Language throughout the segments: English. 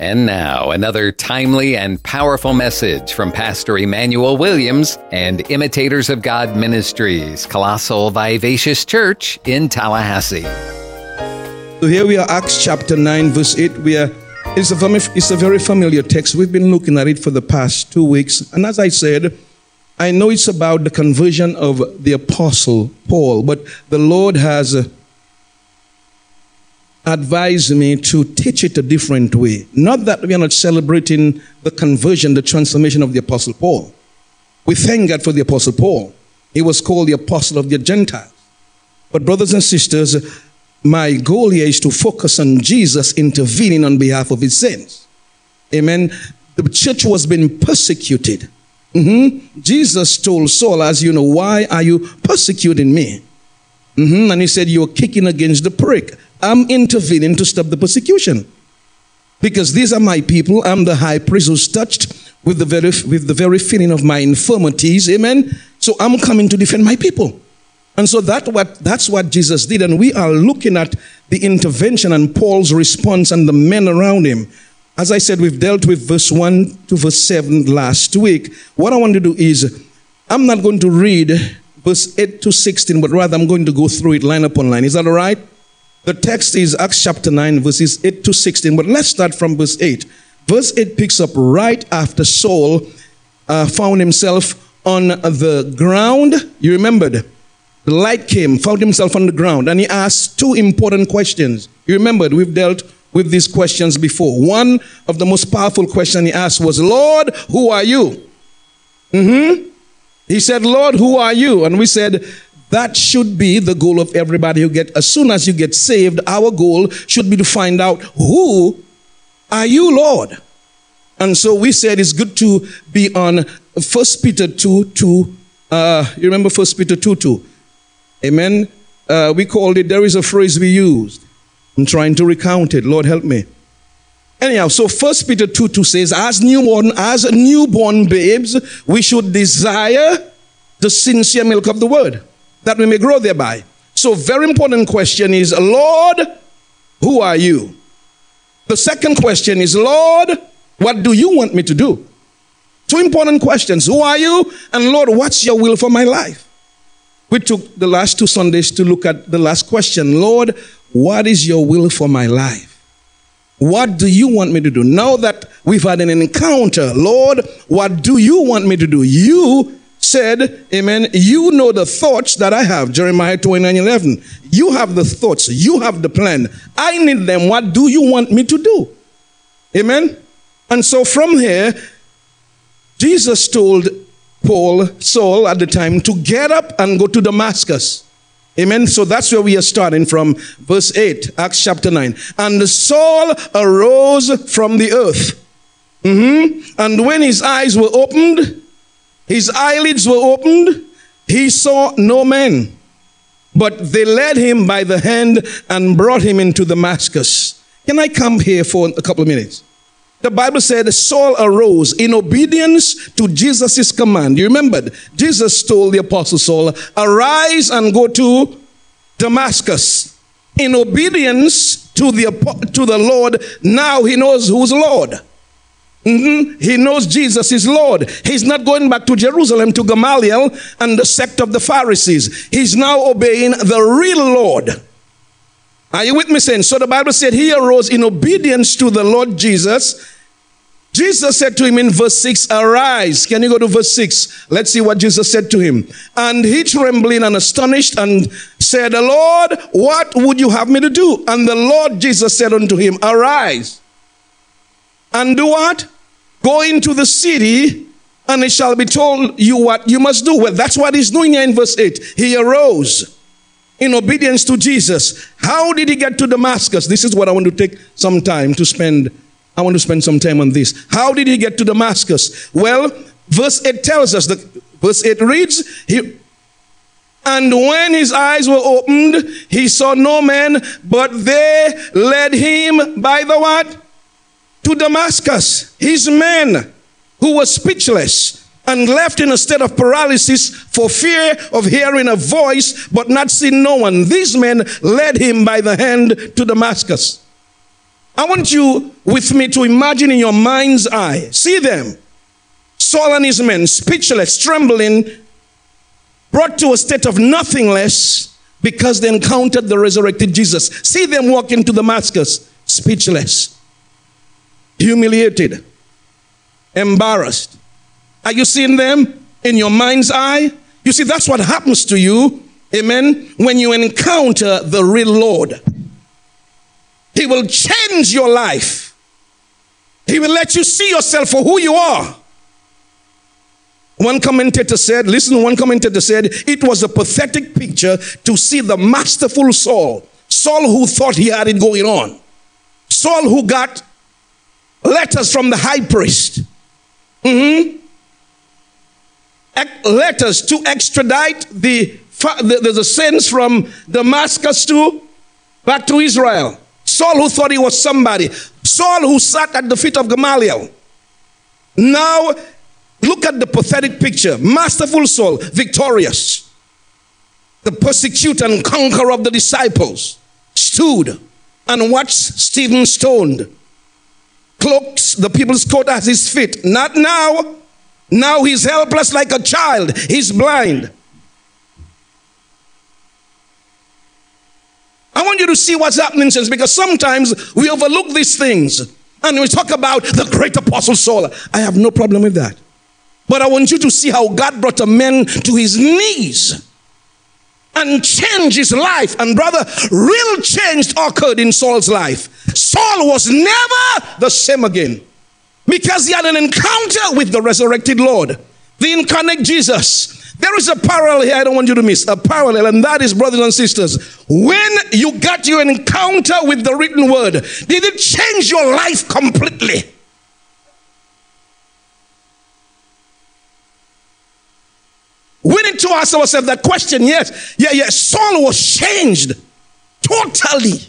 And now, another timely and powerful message from Pastor Emmanuel Williams and Imitators of God Ministries, Colossal Vivacious Church in Tallahassee. So here we are, Acts chapter 9, verse 8. We are, it's, a, it's a very familiar text. We've been looking at it for the past two weeks. And as I said, I know it's about the conversion of the apostle Paul, but the Lord has advised me to teach it a different way. Not that we are not celebrating the conversion, the transformation of the Apostle Paul. We thank God for the Apostle Paul. He was called the Apostle of the Gentiles. But, brothers and sisters, my goal here is to focus on Jesus intervening on behalf of his saints. Amen. The church was being persecuted. Mm-hmm. Jesus told Saul, as you know, why are you persecuting me? Mm-hmm. And he said, You're kicking against the prick. I'm intervening to stop the persecution. Because these are my people. I'm the high priest who's touched with the very, with the very feeling of my infirmities. Amen. So I'm coming to defend my people. And so that what, that's what Jesus did. And we are looking at the intervention and Paul's response and the men around him. As I said, we've dealt with verse 1 to verse 7 last week. What I want to do is, I'm not going to read verse 8 to 16, but rather I'm going to go through it line upon line. Is that all right? The text is Acts chapter 9, verses 8 to 16, but let's start from verse 8. Verse 8 picks up right after Saul uh, found himself on the ground. You remembered? The light came, found himself on the ground, and he asked two important questions. You remembered? We've dealt with these questions before. One of the most powerful questions he asked was, Lord, who are you? Mm-hmm. He said, Lord, who are you? And we said, that should be the goal of everybody who get as soon as you get saved, our goal should be to find out who are you, Lord? And so we said it's good to be on First Peter 2 2. Uh, you remember First Peter 2 2. Amen. Uh, we called it, there is a phrase we used. I'm trying to recount it. Lord help me. Anyhow, so First Peter 2 2 says, as newborn, as newborn babes, we should desire the sincere milk of the word that we may grow thereby. So, very important question is, Lord, who are you? The second question is, Lord, what do you want me to do? Two important questions. Who are you? And Lord, what's your will for my life? We took the last two Sundays to look at the last question. Lord, what is your will for my life? What do you want me to do? Now that we've had an encounter, Lord, what do you want me to do? You said, Amen, you know the thoughts that I have. Jeremiah 29 11. You have the thoughts, you have the plan. I need them. What do you want me to do? Amen. And so from here, Jesus told Paul, Saul at the time, to get up and go to Damascus. Amen. So that's where we are starting from verse 8, Acts chapter 9. And Saul arose from the earth. Mm-hmm. And when his eyes were opened, his eyelids were opened. He saw no man. But they led him by the hand and brought him into Damascus. Can I come here for a couple of minutes? The Bible said Saul arose in obedience to Jesus' command. You remembered? Jesus told the apostle Saul, arise and go to Damascus. In obedience to the, to the Lord, now he knows who's Lord. Mm-hmm. He knows Jesus is Lord. He's not going back to Jerusalem to Gamaliel and the sect of the Pharisees. He's now obeying the real Lord. Are you with me, saying? So the Bible said he arose in obedience to the Lord Jesus. Jesus said to him in verse 6, Arise. Can you go to verse 6? Let's see what Jesus said to him. And he trembling and astonished and said, Lord, what would you have me to do? And the Lord Jesus said unto him, Arise. And do what? Go into the city and it shall be told you what you must do. Well, that's what he's doing here in verse 8. He arose in obedience to Jesus. How did he get to Damascus? This is what I want to take some time to spend. I want to spend some time on this. How did he get to Damascus? Well, verse 8 tells us that verse 8 reads, he, and when his eyes were opened, he saw no man, but they led him by the what? to Damascus, his men who were speechless and left in a state of paralysis for fear of hearing a voice but not seeing no one. These men led him by the hand to Damascus. I want you with me to imagine in your mind's eye. See them. Saul and his men, speechless, trembling, brought to a state of nothingness because they encountered the resurrected Jesus. See them walk into Damascus, speechless, humiliated, embarrassed. Are you seeing them in your mind's eye? You see, that's what happens to you, amen, when you encounter the real Lord. He will change your life. He will let you see yourself for who you are. One commentator said, listen, one commentator said, it was a pathetic picture to see the masterful Saul, Saul who thought he had it going on, Saul who got letters from the high priest, mm-hmm. letters to extradite the, the, the saints from Damascus to back to Israel. Saul, who thought he was somebody, Saul, who sat at the feet of Gamaliel. Now, look at the pathetic picture. Masterful Saul, victorious. The persecutor and conqueror of the disciples stood and watched Stephen stoned. Cloaks the people's coat at his feet. Not now. Now he's helpless like a child. He's blind. I want you to see what's happening, since because sometimes we overlook these things and we talk about the great apostle Saul. I have no problem with that. But I want you to see how God brought a man to his knees and changed his life. And brother, real change occurred in Saul's life. Saul was never the same again because he had an encounter with the resurrected Lord, the incarnate Jesus. There is a parallel here I don't want you to miss. A parallel, and that is, brothers and sisters, when you got your encounter with the written word, did it change your life completely? We need to ask ourselves that question. Yes, yeah, yeah. Saul was changed totally.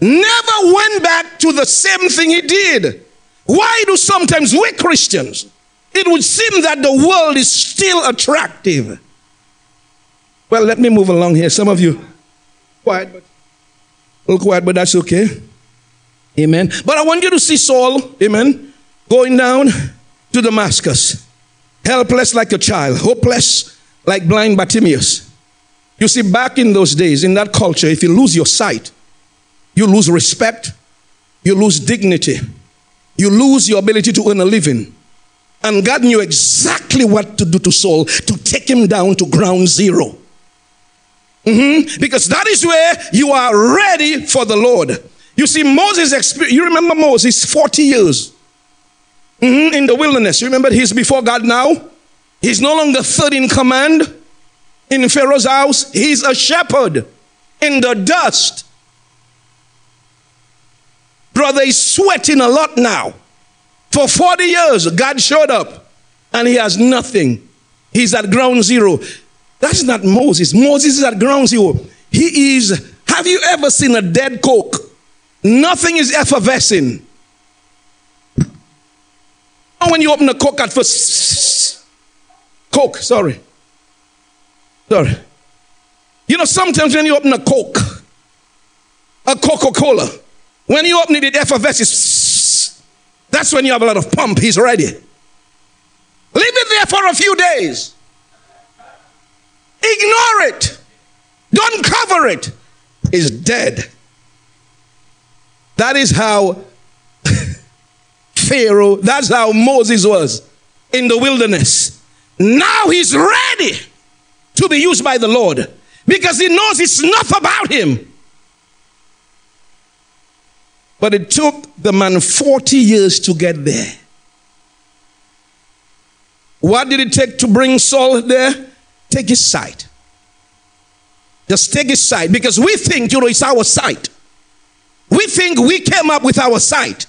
Never went back to the same thing he did. Why do sometimes we Christians it would seem that the world is still attractive. Well, let me move along here. Some of you, quiet, but a little quiet, but that's okay. Amen. But I want you to see Saul, amen, going down to Damascus, helpless like a child, hopeless like blind Bartimaeus. You see, back in those days, in that culture, if you lose your sight, you lose respect, you lose dignity, you lose your ability to earn a living. And God knew exactly what to do to Saul to take him down to ground 0 mm-hmm. Because that is where you are ready for the Lord. You see, Moses, you remember Moses, 40 years mm-hmm, in the wilderness. You remember he's before God now? He's no longer third in command in Pharaoh's house. He's a shepherd in the dust. Brother, he's sweating a lot now. For 40 years, God showed up and he has nothing. He's at ground zero. That's not Moses. Moses is at ground zero. He is, have you ever seen a dead coke? Nothing is effervescing. When you open a coke at first, coke, sorry. Sorry. You know, sometimes when you open a coke, a Coca Cola, when you open it, it effervesces. That's when you have a lot of pump. He's ready. Leave it there for a few days. Ignore it. Don't cover it. It's dead. That is how Pharaoh, that's how Moses was in the wilderness. Now he's ready to be used by the Lord because he knows it's not about him. But it took the man 40 years to get there. What did it take to bring Saul there? Take his sight. Just take his sight because we think, you know, it's our sight. We think we came up with our sight.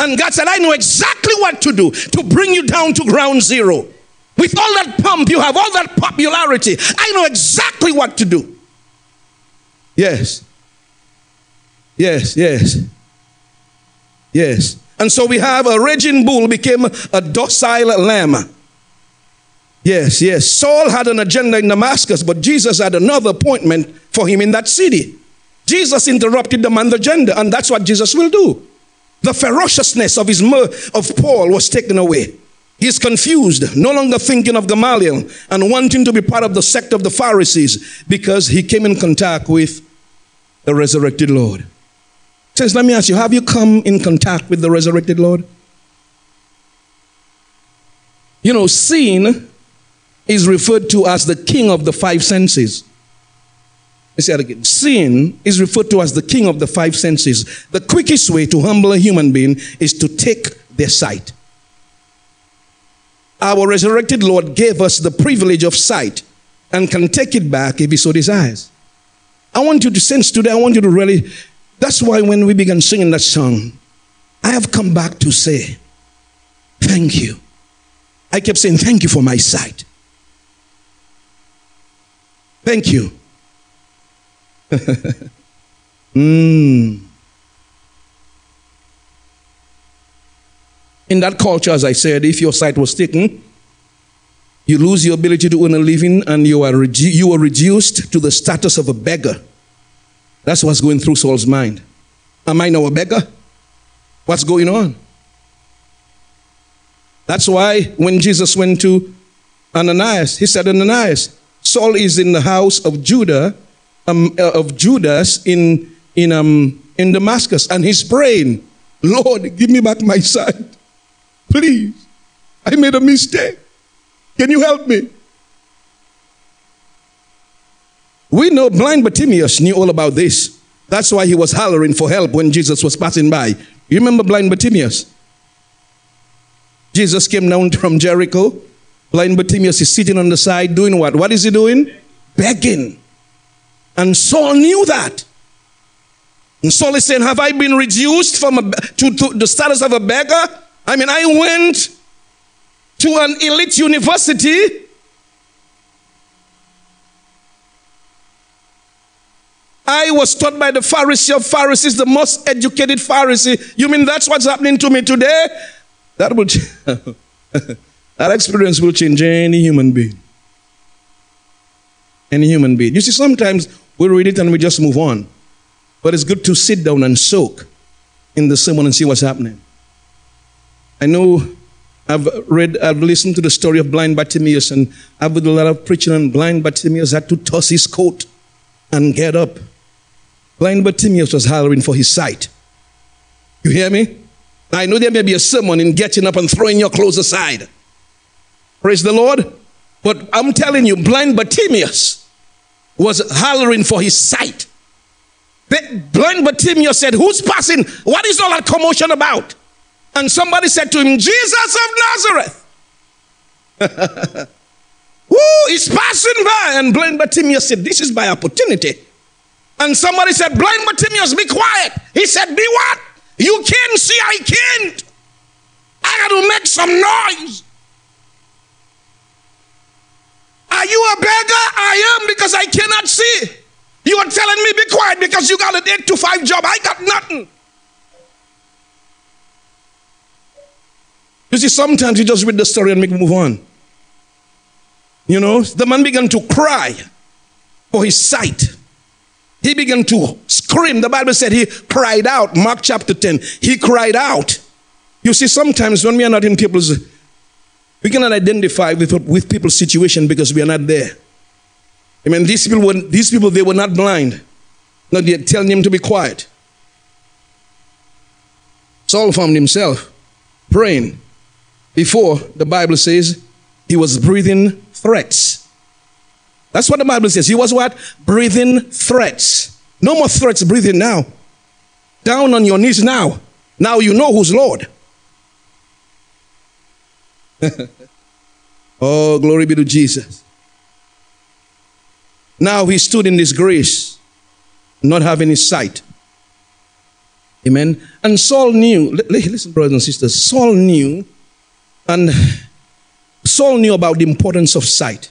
And God said, I know exactly what to do to bring you down to ground zero. With all that pump you have, all that popularity, I know exactly what to do. Yes. Yes, yes. Yes. And so we have a raging bull became a docile lamb. Yes, yes. Saul had an agenda in Damascus, but Jesus had another appointment for him in that city. Jesus interrupted the man's agenda, and that's what Jesus will do. The ferociousness of his of Paul was taken away. He's confused, no longer thinking of Gamaliel and wanting to be part of the sect of the Pharisees because he came in contact with the resurrected Lord. Says, let me ask you, have you come in contact with the resurrected Lord? You know, sin is referred to as the king of the five senses. I say that again. Sin is referred to as the king of the five senses. The quickest way to humble a human being is to take their sight. Our resurrected Lord gave us the privilege of sight and can take it back if he so desires. I want you to sense today, I want you to really, that's why when we began singing that song, I have come back to say, thank you. I kept saying, thank you for my sight. Thank you. mm. In that culture, as I said, if your sight was taken, you lose your ability to earn a living and you are, you are reduced to the status of a beggar. That's what's going through Saul's mind. Am I now a beggar? What's going on? That's why when Jesus went to Ananias, he said, Ananias, Saul is in the house of Judah, um, uh, of Judas in, in, um, in Damascus, and he's praying, Lord, give me back my sight. Please, I made a mistake. Can you help me? We know blind Bartimaeus knew all about this. That's why he was hollering for help when Jesus was passing by. You remember blind Bartimaeus? Jesus came down from Jericho. Blind Bartimaeus is sitting on the side doing what? What is he doing? Begging. And Saul knew that. And Saul is saying, Have I been reduced from a, to, to the status of a beggar? I mean, I went to an elite university. I was taught by the Pharisee of Pharisees, the most educated Pharisee. You mean that's what's happening to me today? That will that experience will change any human being. Any human being. You see, sometimes we read it and we just move on. But it's good to sit down and soak in the sermon and see what's happening. I know I've read, I've listened to the story of blind Bartimaeus, and I've done a lot of preaching on blind Bartimaeus had to toss his coat and get up. Blind Bartimaeus was hollering for his sight. You hear me? I know there may be a sermon in getting up and throwing your clothes aside. Praise the Lord. But I'm telling you, blind Bartimaeus was hollering for his sight. The blind Bartimaeus said, Who's passing? What is all that commotion about? And somebody said to him, Jesus of Nazareth. Who is passing by. And blind Bartimaeus said, This is my opportunity. And somebody said, Blind Bartimaeus, be quiet. He said, Be what? You can't see, I can't. I got to make some noise. Are you a beggar? I am because I cannot see. You are telling me be quiet because you got an 8 to 5 job. I got nothing. You see, sometimes you just read the story and make move on. You know, the man began to cry for his sight. He began to scream. The Bible said he cried out. Mark chapter 10. He cried out. You see, sometimes when we are not in people's, we cannot identify with, with people's situation because we are not there. I mean, these people were, these people, they were not blind. Not yet telling him to be quiet. Saul found himself praying before the Bible says he was breathing threats. That's what the Bible says. He was what? Breathing threats. No more threats breathing now. Down on your knees now. Now you know who's Lord. oh, glory be to Jesus. Now he stood in this grace, not having his sight. Amen. And Saul knew, listen, brothers and sisters, Saul knew and Saul knew about the importance of sight.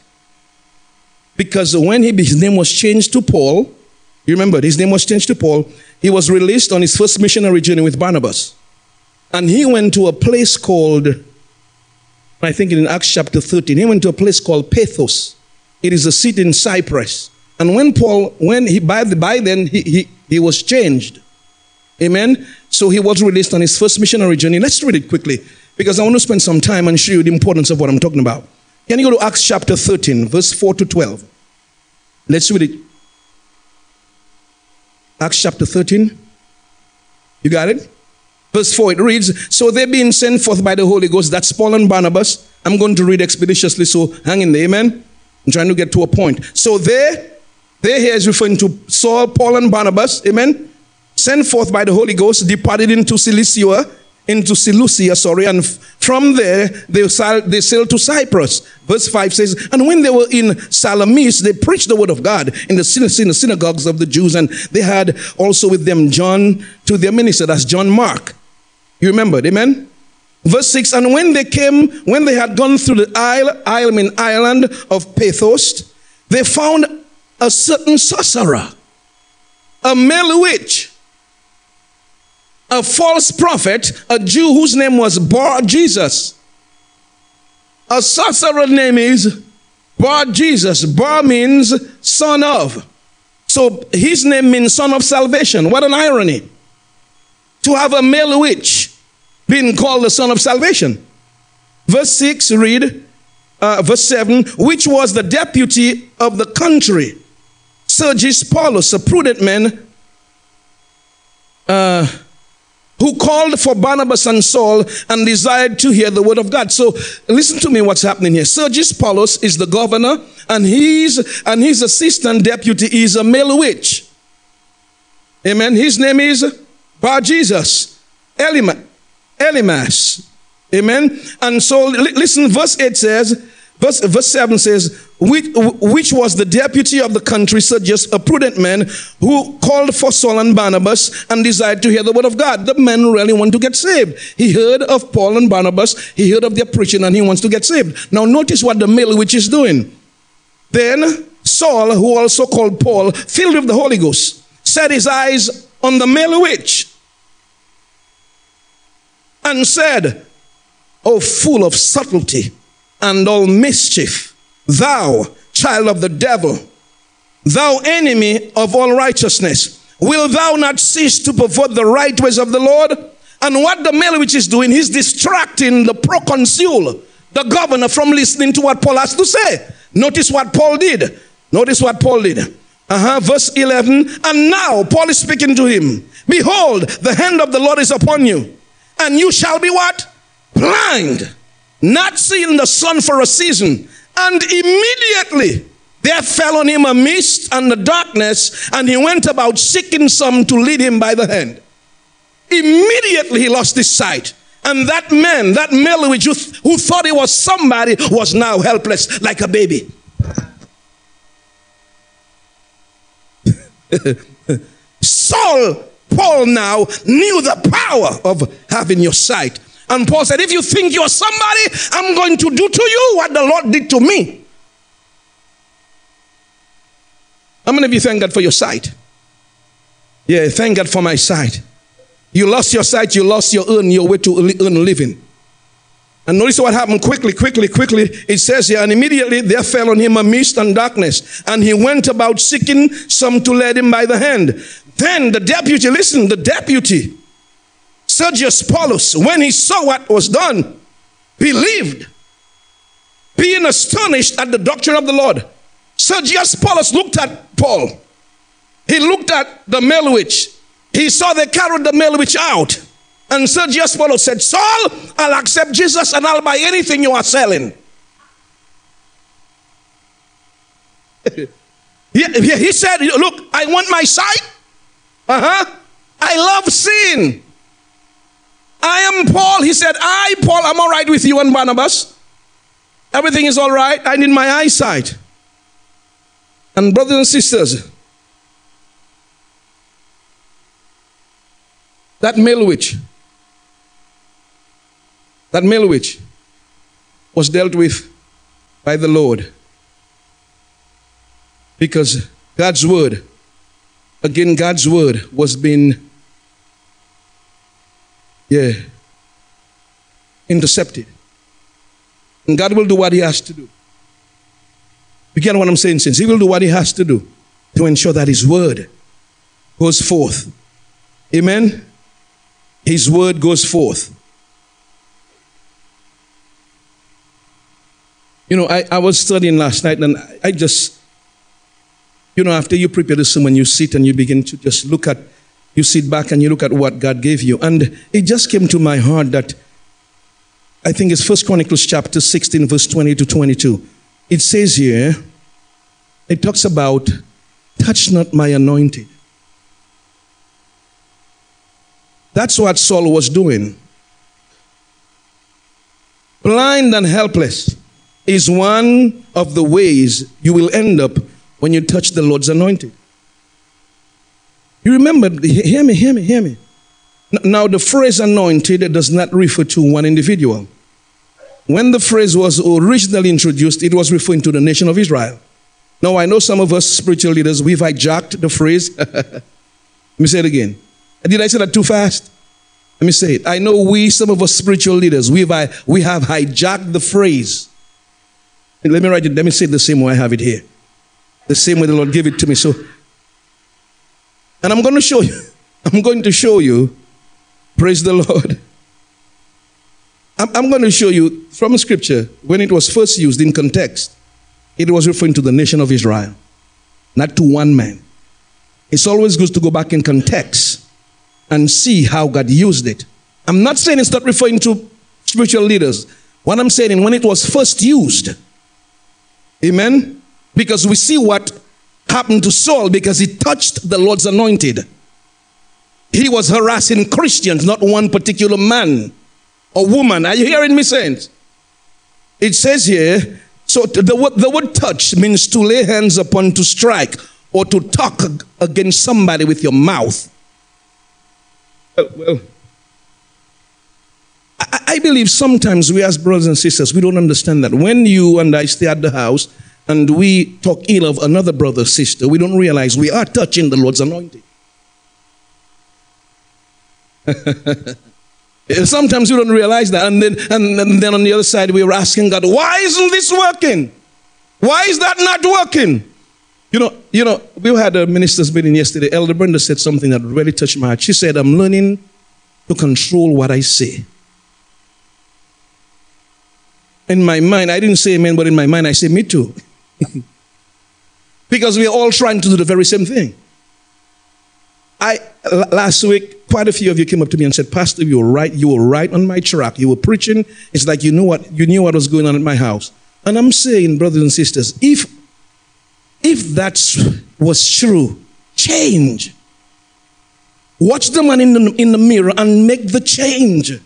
Because when he, his name was changed to Paul, you remember his name was changed to Paul, he was released on his first missionary journey with Barnabas. And he went to a place called, I think in Acts chapter 13, he went to a place called Paphos. It is a city in Cyprus. And when Paul, when he, by, the, by then, he, he, He was changed. Amen. So he was released on his first missionary journey. Let's read it quickly because I want to spend some time and show you the importance of what I'm talking about. Can you go to Acts chapter 13, verse 4 to 12? Let's read it. Acts chapter 13. You got it? Verse 4, it reads, So they being sent forth by the Holy Ghost, that's Paul and Barnabas. I'm going to read expeditiously, so hang in there, amen? I'm trying to get to a point. So they, they here is referring to Saul, Paul, and Barnabas, amen? Sent forth by the Holy Ghost, departed into Cilicia, into Seleucia, sorry, and from there they sailed, they sailed to Cyprus. Verse 5 says, And when they were in Salamis, they preached the word of God in the, in the synagogues of the Jews, and they had also with them John to their minister, that's John Mark. You remember, amen? Verse 6 And when they came, when they had gone through the isle, isle mean island of Paphos, they found a certain sorcerer, a male witch, a false prophet, a Jew whose name was Bar Jesus. A sorcerer name is Bar Jesus. Bar means son of. So his name means son of salvation. What an irony. To have a male witch being called the son of salvation. Verse 6 read, uh, verse 7, which was the deputy of the country. Sergius Paulus, a prudent man, uh, who called for Barnabas and Saul and desired to hear the word of God. So listen to me what's happening here. Sergius Paulus is the governor and he's and his assistant deputy is a male witch. Amen. His name is Bar Jesus. Elima, Elymas. Amen. And so listen, verse 8 says, Verse, verse 7 says, which, which, was the deputy of the country, Sergius, a prudent man, who called for Saul and Barnabas and desired to hear the word of God. The man really want to get saved. He heard of Paul and Barnabas, he heard of their preaching, and he wants to get saved. Now, notice what the male witch is doing. Then Saul, who also called Paul, filled with the Holy Ghost, set his eyes on the male witch and said, O full of subtlety and all mischief, thou child of the devil, thou enemy of all righteousness, will thou not cease to pervert the right ways of the Lord? And what the male witch is doing, he's distracting the proconsul, the governor, from listening to what Paul has to say. Notice what Paul did. Notice what Paul did. Uh-huh, verse 11. And now Paul is speaking to him. Behold, the hand of the Lord is upon you, and you shall be what? Blind not seeing the sun for a season. And immediately there fell on him a mist and the darkness, and he went about seeking some to lead him by the hand. Immediately he lost his sight. And that man, that male who, who thought he was somebody, was now helpless like a baby. Saul, Paul now knew the power of having your sight. And Paul said, If you think you're somebody, I'm going to do to you what the Lord did to me. How many of you thank God for your sight? Yeah, thank God for my sight. You lost your sight, you lost your earn, your way to earn a living. And notice what happened quickly, quickly, quickly. It says here, and immediately there fell on him a mist and darkness, and he went about seeking some to lead him by the hand. Then the deputy, listen, the deputy Sergius Paulus, when he saw what was done, believed, being astonished at the doctrine of the Lord. Sergius Paulus looked at Paul. He looked at the male witch. He saw they carried the male witch out. And Sergius Paulus said, Saul, I'll accept Jesus and I'll buy anything you are selling. he said, Look, I want my sight. Uh huh. I love sin. I am Paul. He said, I, Paul, I'm all right with you and Barnabas. Everything is all right. I need my eyesight. And brothers and sisters, that male witch, that male witch was dealt with by the Lord. Because God's word, again, God's word was being yeah, intercepted. And God will do what He has to do. You get what I'm saying, since He will do what He has to do to ensure that His word goes forth. Amen. His word goes forth. You know, I, I was studying last night and I just, you know, after you prepare the sermon, you sit and you begin to just look at, you sit back and you look at what God gave you. And it just came to my heart that I think it's First Chronicles chapter 16, verse 20 to 22. It says here, it talks about, touch not my anointed. That's what Saul was doing. Blind and helpless is one of the ways you will end up when you touch the Lord's anointed. You remember, hear me, hear me, hear me. Now, the phrase anointed does not refer to one individual. When the phrase was originally introduced, it was referring to the nation of Israel. Now, I know some of us spiritual leaders, we've hijacked the phrase. Let me say it again. Did I say that too fast? Let me say it. I know we, some of us spiritual leaders, we've, we have hijacked the phrase. Let me write it, let me say it the same way I have it here. The same way the Lord gave it to me. So, and I'm going to show you, I'm going to show you, praise the Lord. I'm, going to show you from scripture when it was first used in context, it was referring to the nation of Israel, not to one man. It's always good to go back in context and see how God used it. I'm not saying it's not referring to spiritual leaders. What I'm saying, when it was first used, amen, because we see what happened to Saul because he touched the Lord's anointed. He was harassing Christians, not one particular man or woman. Are you hearing me, saints? It says here, so the word, the word touch means to lay hands upon, to strike, or to talk against somebody with your mouth. Well, well I, I believe sometimes we as brothers and sisters, we don't understand that. When you and I stay at the house and we talk ill of another brother sister, we don't realize we are touching the Lord's anointing. Sometimes we don't realize that. And then, and, and then on the other side, we were asking God, why isn't this working? Why is that not working? You know, you know, we had a minister's meeting yesterday. Elder Brenda said something that really touched my heart. She said, I'm learning to control what I say. In my mind, I didn't say amen, but in my mind, I say me too. because we are all trying to do the very same thing. I last week, quite a few of you came up to me and said, Pastor, you were right, you were right on my track. You were preaching. It's like you knew what you knew what was going on at my house. And I'm saying, brothers and sisters, if if that was true, change. Watch the man in the, in the mirror and make the change.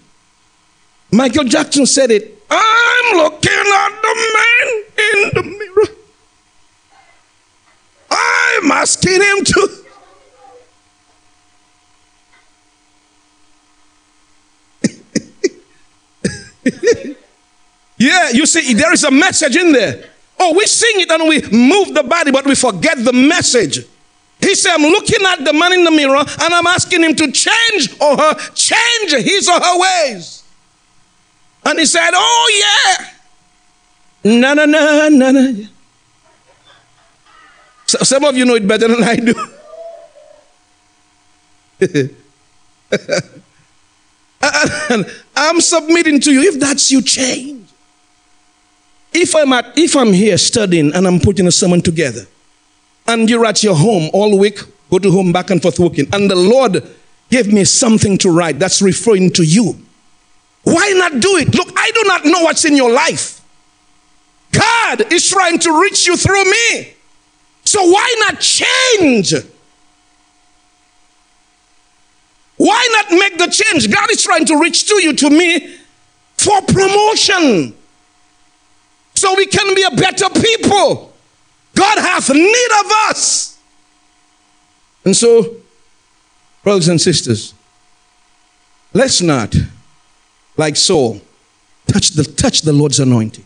Michael Jackson said it. I'm looking at the man in the mirror. I'm asking him to. yeah, you see, there is a message in there. Oh, we sing it and we move the body, but we forget the message. He said, I'm looking at the man in the mirror and I'm asking him to change or her, change his or her ways. And he said, Oh, yeah. No, no, no, no, no. So, some of you know it better than I do. I'm submitting to you. If that's you, change. If I'm, at, if I'm here studying and I'm putting a sermon together, and you're at your home all week, go to home, back and forth working, and the Lord gave me something to write that's referring to you, why not do it? Look, I do not know what's in your life. God is trying to reach you through me. So why not change? Why not make the change? God is trying to reach to you, to me, for promotion so we can be a better people. God hath need of us. And so, brothers and sisters, let's not, like Saul, touch the, touch the Lord's anointed.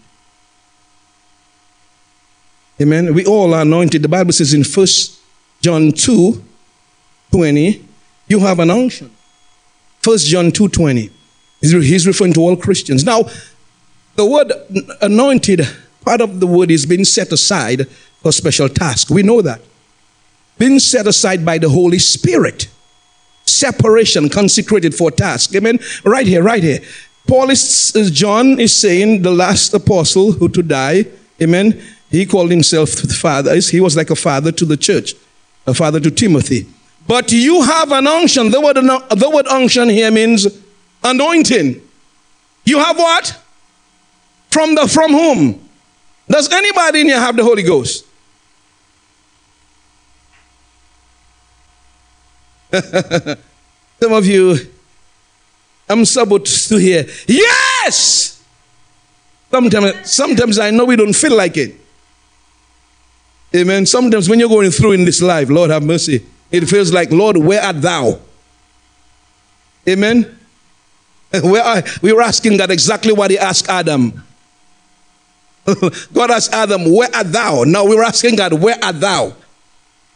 Amen. We all are anointed. The Bible says in First John 2 20, you have an unction. First John 2 20. He's referring to all Christians. Now, the word anointed, part of the word is being set aside for special task. We know that. Being set aside by the Holy Spirit. Separation, consecrated for task. Amen. Right here, right here. Paul is, John is saying the last apostle who to die. Amen. He called himself father. He was like a father to the church, a father to Timothy. But you have an unction. The word, the word unction here means anointing. You have what? From the from whom? Does anybody in here have the Holy Ghost? Some of you, I'm supposed to hear, yes! Sometimes, sometimes I know we don't feel like it. Amen. Sometimes when you're going through in this life, Lord have mercy, it feels like, Lord, where art thou? Amen. Where are, we were asking God exactly what he asked Adam. God asked Adam, Where art thou? Now we were asking God, Where art thou?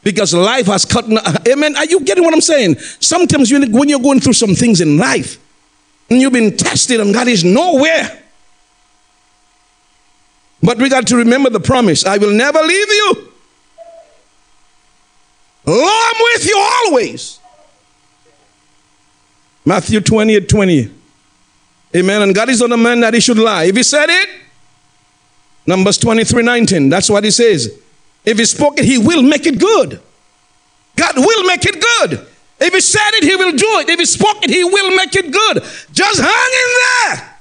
Because life has cut. Amen. Are you getting what I'm saying? Sometimes when you're going through some things in life and you've been tested and God is nowhere. But we got to remember the promise I will never leave you. I'm with you always. Matthew 28 20. Amen. And God is not a man that he should lie. If he said it, Numbers 23 19, that's what he says. If he spoke it, he will make it good. God will make it good. If he said it, he will do it. If he spoke it, he will make it good. Just hang in there.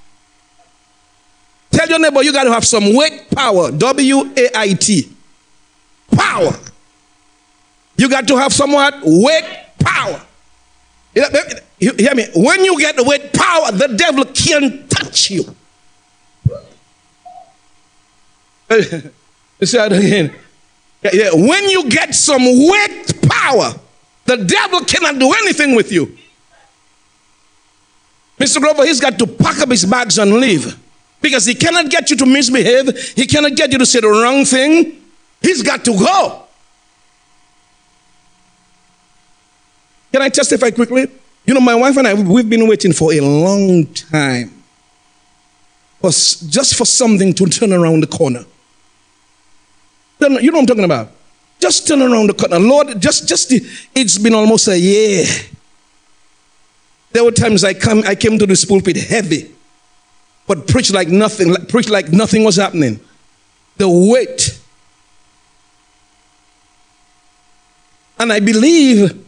Tell your neighbor you got to have some weight power. W A I T. Power. You got to have somewhat weight power. You hear me? When you get weight power, the devil can't touch you. Say it again. Yeah. When you get some weight power, the devil cannot do anything with you. Mr. Grover, he's got to pack up his bags and leave because he cannot get you to misbehave. He cannot get you to say the wrong thing. He's got to go. Can I testify quickly? You know, my wife and I, we've been waiting for a long time for, just for something to turn around the corner. You know what I'm talking about? Just turn around the corner. Lord, just, just, it's been almost a year. There were times I come, I came to this pulpit heavy, but preached like nothing, like, preached like nothing was happening. The weight. And I believe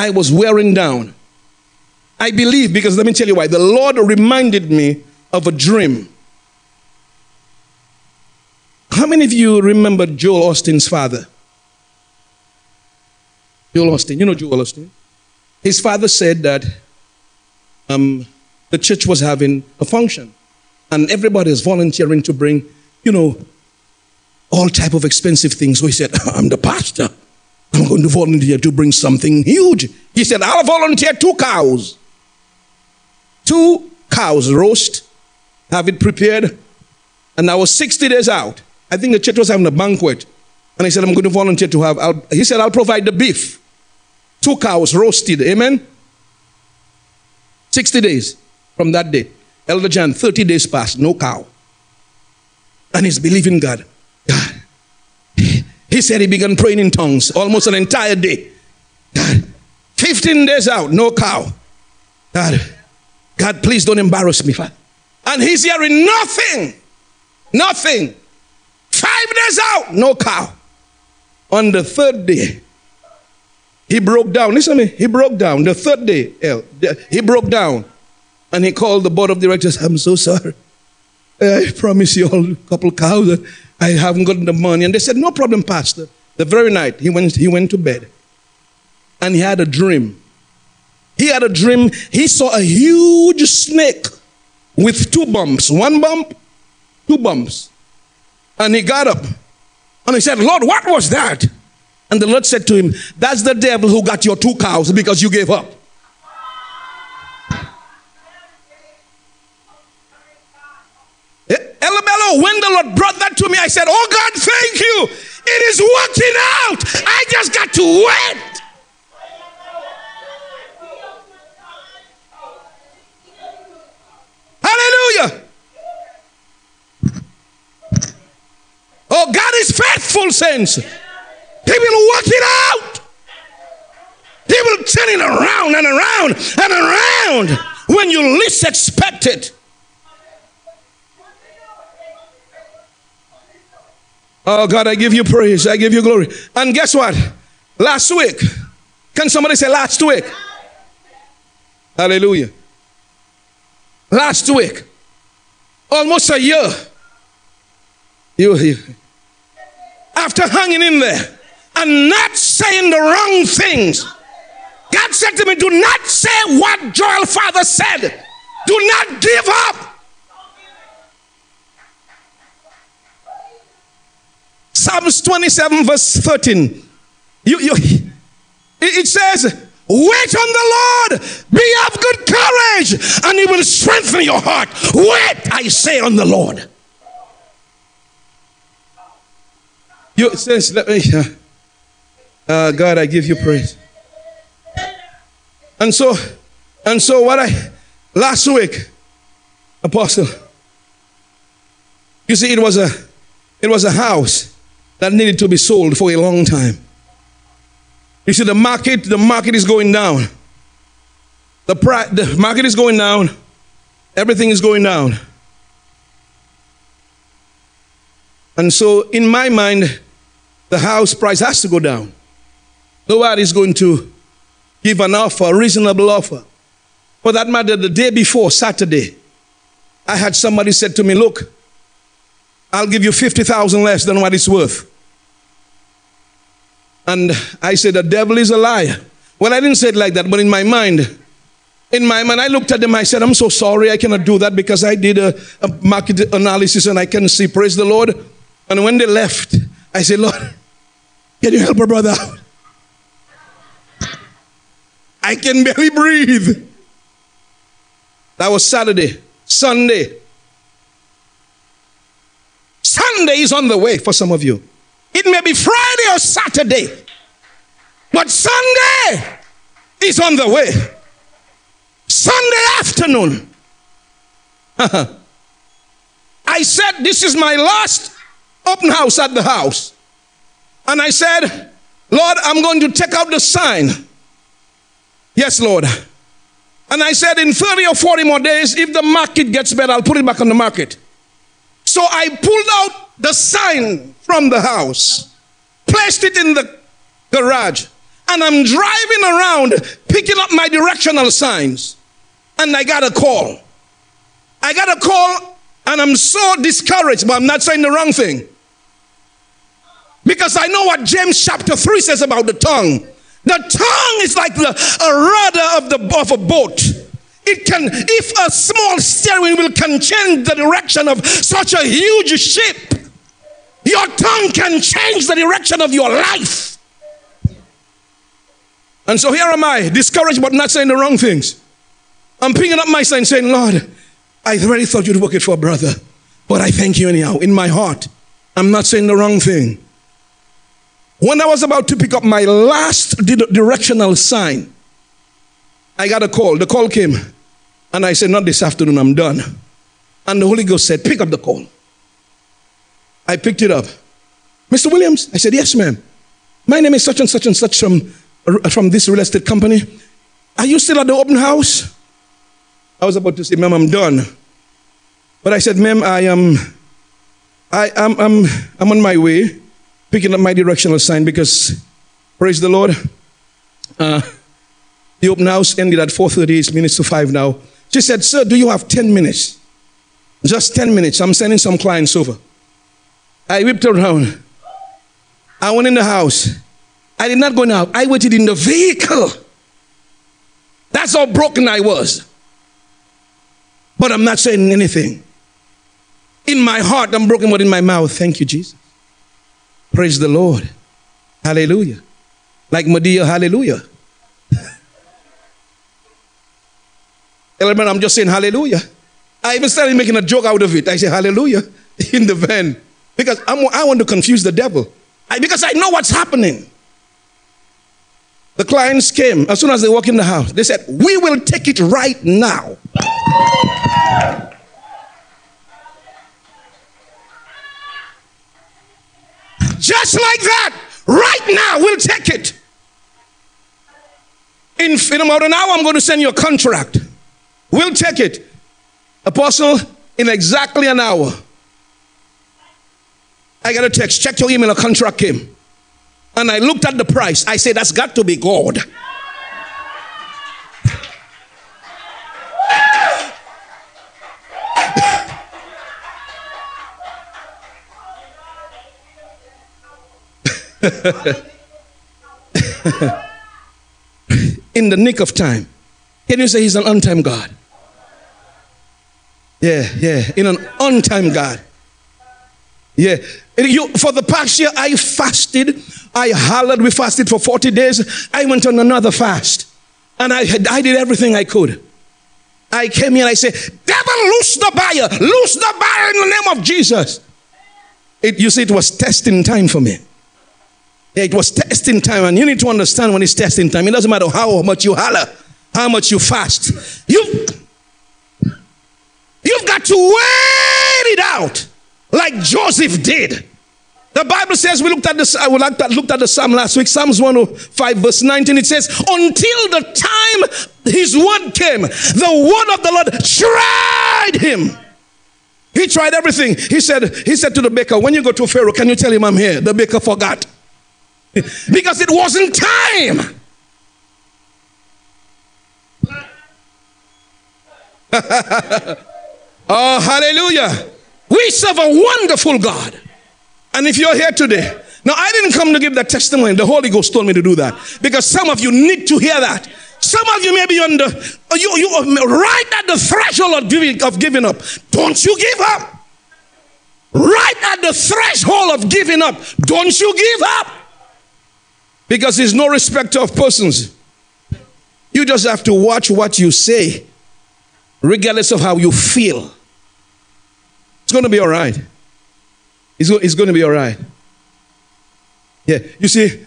I was wearing down. I believe because let me tell you why. The Lord reminded me of a dream. How many of you remember Joel Osteen's father? Joel Osteen, You know Joel Osteen. His father said that um, the church was having a function and everybody is volunteering to bring, you know, all type of expensive things. So he said, I'm the pastor. I'm going to volunteer to bring something huge. He said, I'll volunteer two cows. Two cows roast, have it prepared. And I was 60 days out. I think the church was having a banquet. And he said, I'm going to volunteer to have, I'll, he said, I'll provide the beef. Two cows roasted. Amen? 60 days from that day. Elder John, 30 days passed, no cow. And he's believing God. God. He said he began praying in tongues almost an entire day. God. 15 days out, no cow. God, God, please don't embarrass me. And he's hearing nothing. Nothing. Five days out, no cow. On the third day, he broke down. Listen to me. He broke down. The third day, he broke down. And he called the board of directors. I'm so sorry. I promise you all a couple cows. I haven't got the money. And they said, No problem, Pastor. The very night he went, he went to bed. And he had a dream. He had a dream. He saw a huge snake with two bumps. One bump, two bumps. And he got up and he said, Lord, what was that? And the Lord said to him, That's the devil who got your two cows because you gave up. When the Lord brought that to me, I said, Oh God, thank you. It is working out. I just got to wait. Hallelujah. Oh, God is faithful, saints. He will work it out. He will turn it around and around and around when you least expect it. Oh God, I give you praise. I give you glory. And guess what? Last week, can somebody say last week? Hallelujah. Last week, almost a year. You, you, after hanging in there and not saying the wrong things, God said to me, Do not say what Joel Father said. Do not give up. Psalms 27, verse 13. You, you, it says, Wait on the Lord, be of good courage, and He will strengthen your heart. Wait, I say, on the Lord. You says, let me, uh, uh, God, I give you praise. And so, and so, what I last week, Apostle, you see, it was a, it was a house that needed to be sold for a long time. You see, the market, the market is going down. The, price, the market is going down. Everything is going down. And so, in my mind, the house price has to go down. Nobody is going to give an offer, a reasonable offer. For that matter, the day before, Saturday, I had somebody said to me, Look, I'll give you 50,000 less than what it's worth. And I said, The devil is a liar. Well, I didn't say it like that, but in my mind, in my mind, I looked at them. I said, I'm so sorry. I cannot do that because I did a, a market analysis and I can see, praise the Lord. And when they left, I said, Lord, can you help a brother out? I can barely breathe. That was Saturday. Sunday. Sunday is on the way for some of you. It may be Friday or Saturday, but Sunday is on the way. Sunday afternoon. I said, This is my last open house at the house. And I said, Lord, I'm going to take out the sign. Yes, Lord. And I said, in 30 or 40 more days, if the market gets better, I'll put it back on the market. So I pulled out the sign from the house, placed it in the garage, and I'm driving around picking up my directional signs. And I got a call. I got a call, and I'm so discouraged, but I'm not saying the wrong thing. Because I know what James chapter 3 says about the tongue. The tongue is like the, a rudder of, the, of a boat. It can, if a small steering wheel can change the direction of such a huge ship, your tongue can change the direction of your life. And so here am I, discouraged but not saying the wrong things. I'm picking up my sign saying, Lord, I really thought you'd work it for a brother, but I thank you anyhow. In my heart, I'm not saying the wrong thing. When I was about to pick up my last directional sign, I got a call. The call came, and I said, Not this afternoon, I'm done. And the Holy Ghost said, Pick up the call. I picked it up. Mr. Williams? I said, Yes, ma'am. My name is such and such and such from, from this real estate company. Are you still at the open house? I was about to say, Ma'am, I'm done. But I said, Ma'am, I am I am I'm, I'm on my way picking up my directional sign because, praise the Lord, uh, the open house ended at 4.38 minutes to 5 now. She said, sir, do you have 10 minutes? Just 10 minutes. I'm sending some clients over. I whipped around. I went in the house. I did not go out. I waited in the vehicle. That's how broken I was. But I'm not saying anything. In my heart, I'm broken, but in my mouth, thank you, Jesus. Praise the Lord. Hallelujah. Like Medea, hallelujah. Element, I'm just saying hallelujah. I even started making a joke out of it. I say hallelujah in the van because I'm, i want to confuse the devil. I, because I know what's happening. The clients came as soon as they walk in the house. They said, "We will take it right now." Just like that, right now, we'll take it. In, in about an hour, I'm going to send you a contract. We'll take it. Apostle, in exactly an hour. I got a text, check your email, a contract came. And I looked at the price. I said, that's got to be God. in the nick of time. Can you say he's an on time God? Yeah, yeah, in an on time God. Yeah. You, for the past year, I fasted. I hollered. We fasted for 40 days. I went on another fast. And I, I did everything I could. I came here and I said, Devil, loose the buyer. Loose the buyer in the name of Jesus. It, you see, it was testing time for me. Yeah, it was testing time. And you need to understand when it's testing time. It doesn't matter how much you holler, how much you fast. You, you've got to wait it out like Joseph did. The Bible says, we looked at this, I looked at, looked at the Psalm last week, Psalms 105, verse 19. It says, Until the time his word came, the word of the Lord tried him. He tried everything. He said, he said to the baker, When you go to Pharaoh, can you tell him I'm here? The baker forgot. because it wasn't time. oh, hallelujah. We serve a wonderful God. And if you're here today, now I didn't come to give that testimony. The Holy Ghost told me to do that because some of you need to hear that. Some of you may be on the you, you right at the threshold of giving, of giving up. Don't you give up. Right at the threshold of giving up. Don't you give up. Because there's no respecter of persons. You just have to watch what you say, regardless of how you feel. It's going to be all right. It's, it's going to be all right. Yeah, you see.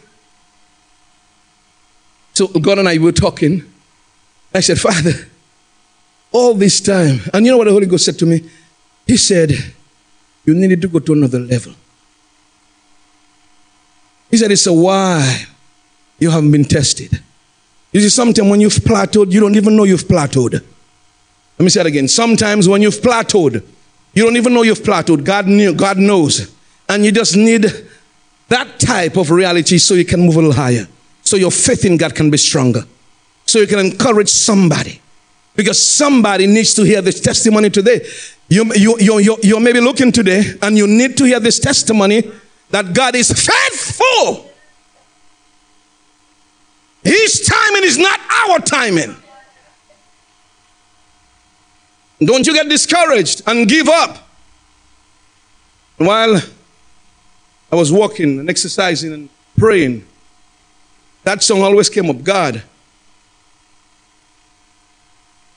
So God and I were talking. I said, Father, all this time, and you know what the Holy Ghost said to me? He said, You needed to go to another level. He said, It's a why you haven't been tested. You see, sometimes when you've plateaued, you don't even know you've plateaued. Let me say it again. Sometimes when you've plateaued, you don't even know you've plateaued. God knew, God knows. And you just need that type of reality so you can move a little higher. So your faith in God can be stronger. So you can encourage somebody. Because somebody needs to hear this testimony today. You, you, you, you, you may be looking today and you need to hear this testimony that God is faithful. His timing is not our timing. Don't you get discouraged and give up. While I was walking and exercising and praying, that song always came up God,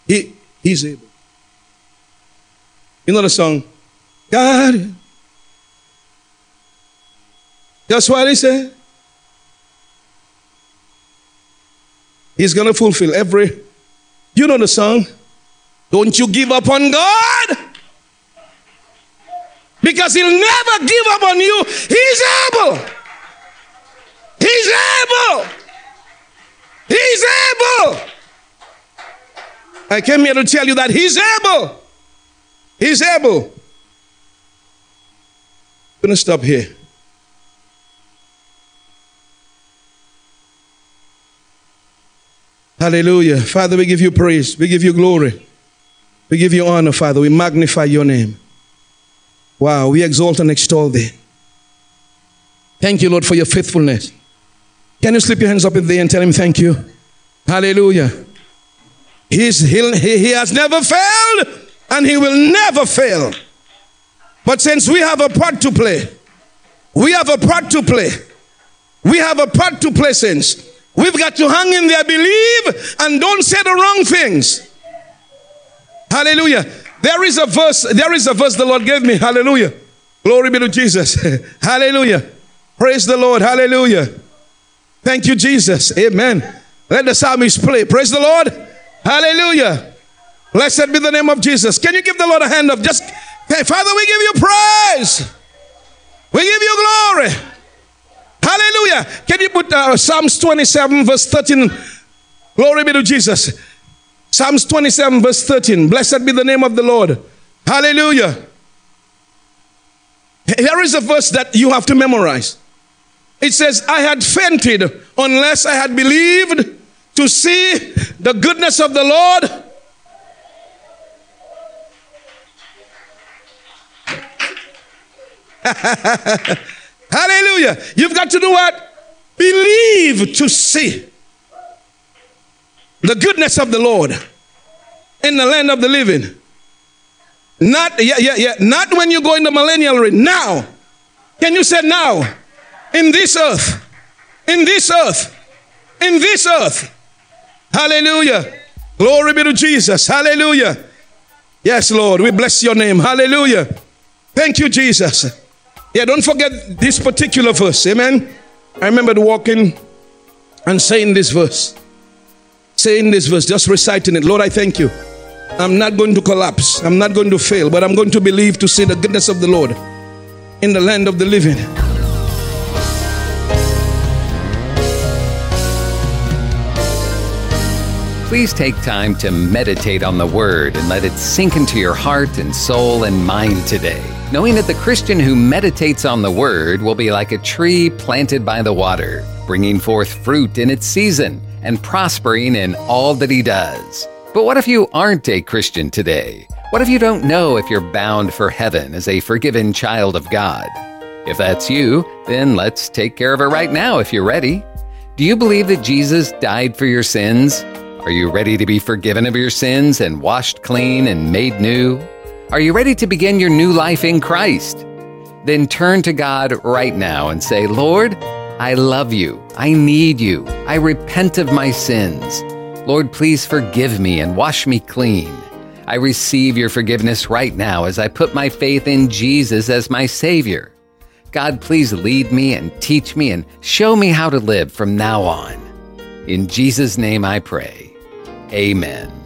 he, He's able. You know the song? God. That's what He said. He's going to fulfill every. You know the song? Don't you give up on God. Because He'll never give up on you. He's able. He's able. He's able. I came here to tell you that He's able. He's able. I'm going to stop here. Hallelujah. Father, we give you praise. We give you glory. We give you honor, Father. We magnify your name. Wow, we exalt and extol thee. Thank you, Lord, for your faithfulness. Can you slip your hands up in there and tell him thank you? Hallelujah. He's, he, he has never failed and he will never fail. But since we have a part to play, we have a part to play. We have a part to play since. We've got to hang in there, believe, and don't say the wrong things. Hallelujah. There is a verse, there is a verse the Lord gave me. Hallelujah. Glory be to Jesus. Hallelujah. Praise the Lord. Hallelujah. Thank you, Jesus. Amen. Let the psalmist play. Praise the Lord. Hallelujah. Blessed be the name of Jesus. Can you give the Lord a hand of just, hey, Father, we give you praise. We give you glory. Hallelujah. Can you put uh, Psalms 27, verse 13? Glory be to Jesus. Psalms 27, verse 13. Blessed be the name of the Lord. Hallelujah. Here is a verse that you have to memorize. It says, I had fainted unless I had believed to see the goodness of the Lord. Hallelujah. You've got to do what? Believe to see the goodness of the Lord in the land of the living. Not, yeah, yeah, yeah. Not when you go in the millennial reign. Now. Can you say now? In this earth. In this earth. In this earth. Hallelujah. Glory be to Jesus. Hallelujah. Yes, Lord. We bless your name. Hallelujah. Thank you, Jesus. Yeah, don't forget this particular verse. Amen. I remember walking and saying this verse. Saying this verse, just reciting it. Lord, I thank you. I'm not going to collapse. I'm not going to fail, but I'm going to believe to see the goodness of the Lord in the land of the living. Please take time to meditate on the Word and let it sink into your heart and soul and mind today, knowing that the Christian who meditates on the Word will be like a tree planted by the water, bringing forth fruit in its season and prospering in all that he does. But what if you aren't a Christian today? What if you don't know if you're bound for heaven as a forgiven child of God? If that's you, then let's take care of it right now if you're ready. Do you believe that Jesus died for your sins? Are you ready to be forgiven of your sins and washed clean and made new? Are you ready to begin your new life in Christ? Then turn to God right now and say, Lord, I love you. I need you. I repent of my sins. Lord, please forgive me and wash me clean. I receive your forgiveness right now as I put my faith in Jesus as my Savior. God, please lead me and teach me and show me how to live from now on. In Jesus' name I pray. Amen.